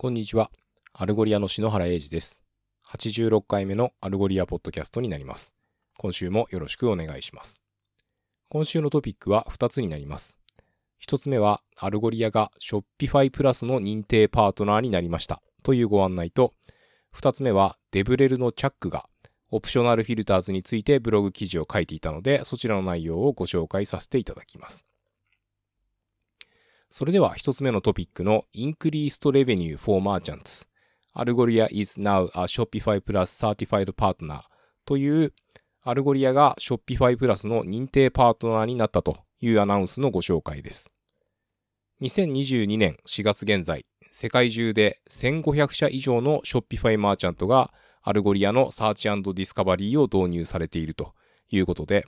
こんにちは。 Algolia の篠原英二です。86回目の Algolia ポッドキャストになります。今週もよろしくお願いします。今週のトピックは2つになります。1つ目は、アルゴリアが Shopify プラスの認定パートナーになりましたというご案内と、2つ目は、デブレルのチャックがオプショナルフィルターズについてブログ記事を書いていたので、そちらの内容をご紹介させていただきます。それでは一つ目のトピックの Increased Revenue for Merchants Algolia is now a Shopify Plus Certified Partner という Algolia が Shopify Plus の認定パートナーになったというアナウンスのご紹介です。2022年4月現在、世界中で1500社以上の Shopify マーチャントが Algolia の search discovery を導入されているということで、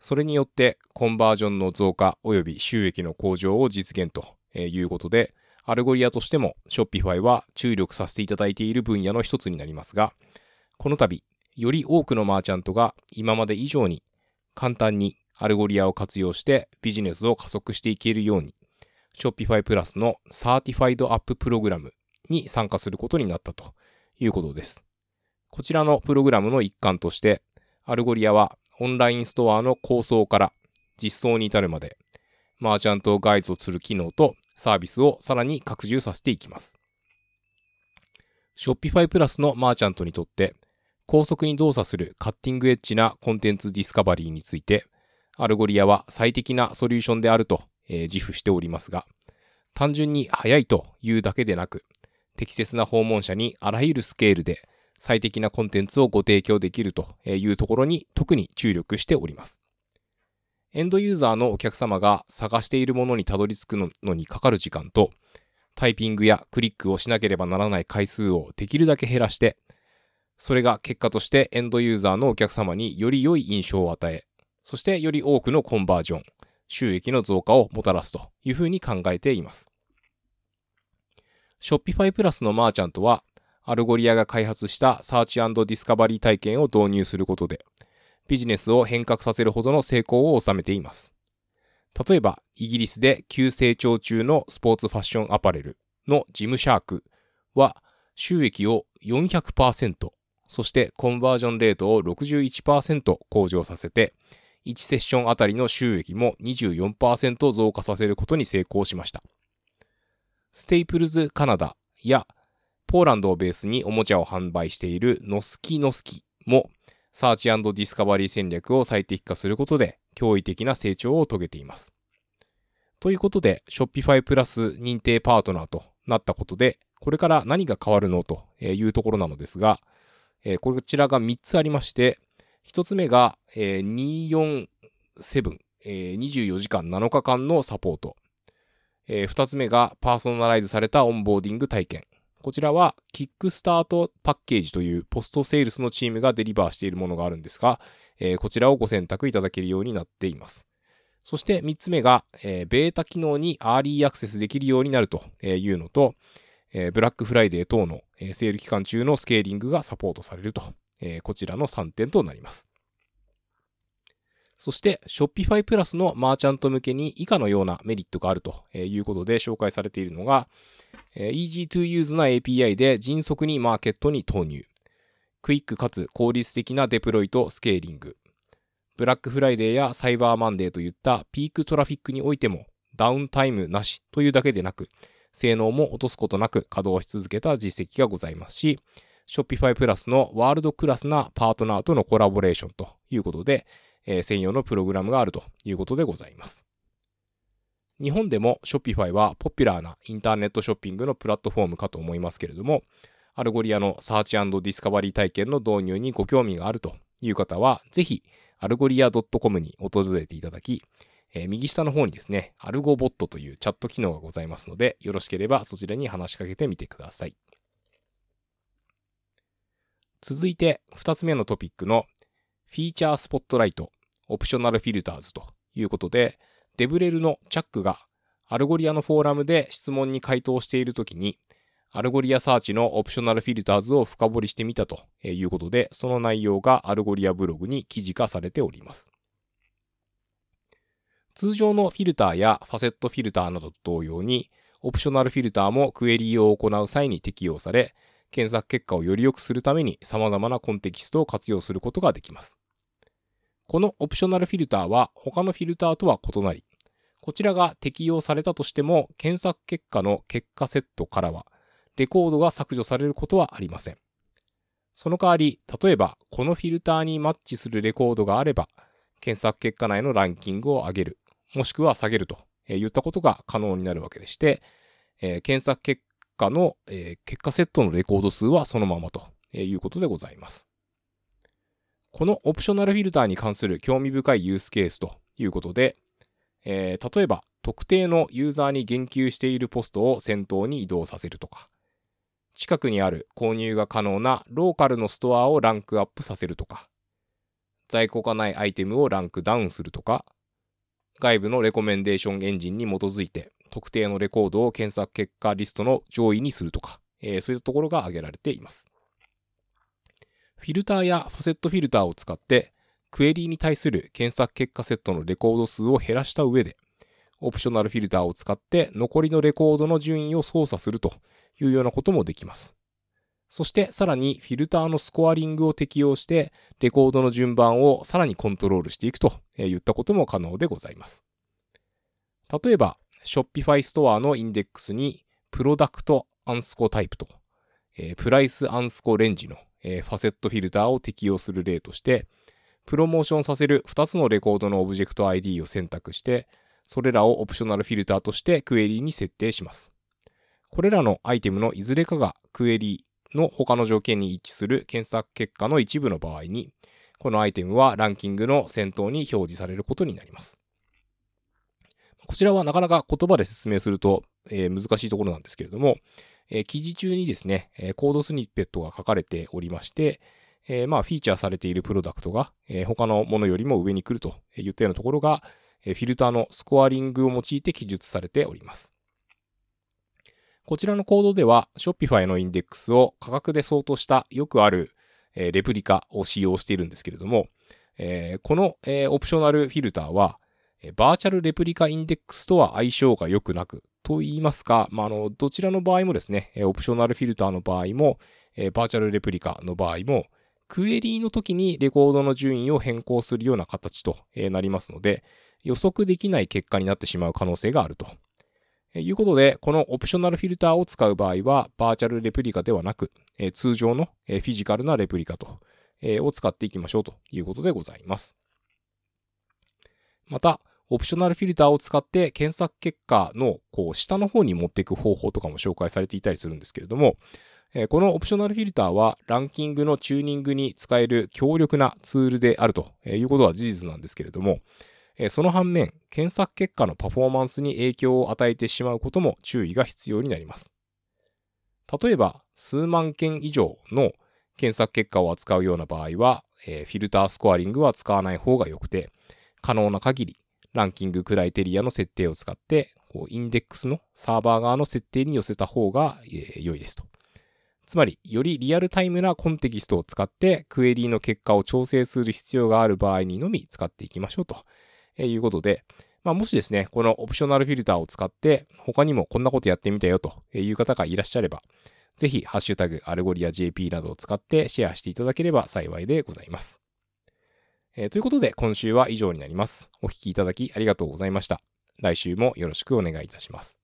それによってコンバージョンの増加及び収益の向上を実現ということで、 Algolia としても Shopify は注力させていただいている分野の一つになりますが、この度、より多くのマーチャントが今まで以上に簡単に Algolia を活用してビジネスを加速していけるように、Shopify Plus の Certified App プログラムに参加することになったということです。こちらのプログラムの一環として、 Algolia はオンラインストアの構想から実装に至るまで、マーチャントをガイドする機能とサービスをさらに拡充させていきます。Shopify プラスのマーチャントにとって、高速に動作する cutting edge な content discovery について、 Algolia は最適なソリューションであると、えー自負しておりますが、単純に速いというだけでなく、適切な訪問者にあらゆるスケールで最適なコンテンツをご提供できるというところに特に注力しております。エンドユーザーのお客様が探しているものにたどり着くのにかかる時間と、タイピングやクリックをしなければならない回数をできるだけ減らして、それが結果としてエンドユーザーのお客様により良い印象を与え、そしてより多くのコンバージョン、収益の増加をもたらすというふうに考えています。Shopify プラスのマーチャントは、 Algolia が開発した search discovery 体験を導入することで、ビジネスを変革させるほどの成功を収めています。例えば、イギリスで急成長中のスポーツファッションアパレルの Gymshark は、収益を400%、そしてコンバージョンレートを61%向上させて、1セッションあたりの収益も24%増加させることに成功しました。Staples Canada やポーランドをベースにおもちゃを販売している Noski Noski も search discovery 戦略を最適化することで驚異的な成長を遂げています。ということで Shopify プラス認定パートナーとなったことでこれから何が変わるのというところなのですがこちらが3つありまして1つ目が247 24時間7日間のサポートえ、2つ目がパーソナライズされたオンボーディング体験。こちらは Kickstart package というポストセールスのチームが deliver しているものがあるんですが、えー、こちらをご選択いただけるようになっています。そして3つ目が、えー、ベータ機能にアーリーアクセスできるようになるというのと、えブラックフライデー等のえセール期間中のスケーリングがサポートされると、えこちらの3点となります。そして、Shopify プラスのマーチャント向けに以下のようなメリットがあるということで紹介されているのが、Easy to use な API で迅速にマーケットに投入。クイックかつ効率的なデプロイとスケーリング。ブラックフライデーやサイバーマンデーといったピークトラフィックにおいてもダウンタイムなしというだけでなく、性能も落とすことなく稼働し続けた実績がございますし、Shopify プラスのワールドクラスなパートナーとのコラボレーションということで、えー、専用のプログラムがあるということでございます。日本でも Shopify はポピュラーなインターネットショッピングのプラットフォームかと思いますけれども、 Algolia の search discovery 体験の導入にご興味があるという方は、ぜひ、 Algolia .com に訪れていただき、えー、右下の方にですね、 Algobot というチャット機能がございますので、よろしければそちらに話しかけてみてください。続いて、二つ目のトピックのフィーチャースポットライト、オプショナルフィルターズということで、デブレルのチャックがアルゴリアのフォーラムで質問に回答しているときに、 Algolia Search の Optional Filters を深掘りしてみたということで、その内容が Algolia ブログに記事化されております。通常のフィルターや facet filter などと同様に、 optional filter もクエリーを行う際に適用され、検索結果をより良くするために様々なコンテキストを活用することができます。このオプショナルフィルターは他のフィルターとは異なり、こちらが適用されたとしても、検索結果の結果セットからは、レコードが削除されることはありません。その代わり、例えば、このフィルターにマッチするレコードがあれば、検索結果内のランキングを上げる、もしくは下げると言ったことが可能になるわけでして、え検索結果の、え結果セットのレコード数はそのままということでございます。このオプショナルフィルターに関する興味深いユースケースということで、えー、例えば特定のユーザーに言及しているポストを先頭に移動させるとか、近くにある購入が可能なローカルのストアをランクアップさせるとか、在庫がないアイテムをランクダウンするとか、外部のレコメンデーションエンジンに基づいて特定のレコードを検索結果リストの上位にするとか、えー、そういったところが挙げられています。フィルターやファセットフィルターを使ってクエリーに対する検索結果セットのレコード数を減らした上で、オプショナルフィルターを使って残りのレコードの順位を操作するというようなこともできます。そしてさらにフィルターのスコアリングを適用してレコードの順番をさらにコントロールしていくといったことも可能でございます。例えば、Shopify ストアのインデックスに product アンスコタイプと、 price アンスコ range の、ファセットフィルターを適用する例として、プロモーションさせる2つのレコードのオブジェクト ID を選択して、それらをオプショナルフィルターとしてクエリーに設定します。これらのアイテムのいずれかがクエリーの他の条件に一致する検索結果の一部の場合に、このアイテムはランキングの先頭に表示されることになります。こちらはなかなか言葉で説明すると、えー、難しいところなんですけれども、えー、記事中にですね、えコードスニッペットが書かれておりまして、え、まあ、フィーチャーされているプロダクトが、え、他のものよりも上に来るといったようなところが、え、フィルターのスコアリングを用いて記述されております。こちらのコードでは、Shopify のインデックスを価格でソートしたよくある、え、レプリカを使用しているんですけれども、え、この、え、オプショナルフィルターは、バーチャルレプリカインデックスとは相性が良くなく、と言いますか、まあ、あの、どちらの場合もですね、オプショナルフィルターの場合も、バーチャルレプリカの場合も、クエリーの時にレコードの順位を変更するような形となりますので、予測できない結果になってしまう可能性があると。いうことで、このオプショナルフィルターを使う場合は、バーチャルレプリカではなく、通常のフィジカルなレプリカと、を使っていきましょうということでございます。また、オプショナルフィルターを使って検索結果のこう下の方に持っていく方法とかも紹介されていたりするんですけれども、えこのオプショナルフィルターはランキングのチューニングに使える強力なツールであるということは事実なんですけれども、その反面、検索結果のパフォーマンスに影響を与えてしまうことも注意が必要になります。例えば、数万件以上の検索結果を扱うような場合は、フィルタースコアリングは使わない方が良くて、可能な限りランキングクライテリアの設定を使って、こうインデックスのサーバー側の設定に寄せた方が良いですと。つまり、よりリアルタイムなコンテキストを使ってクエリーの結果を調整する必要がある場合にのみ使っていきましょうということで、まあ、もしですね、このオプショナルフィルターを使って他にもこんなことやってみたよという方がいらっしゃれば、ぜひ、ハッシュタグ、 Algolia JP などを使ってシェアしていただければ幸いでございます。えー、ということで、今週は以上になります。お聴きいただきありがとうございました。来週もよろしくお願いいたします。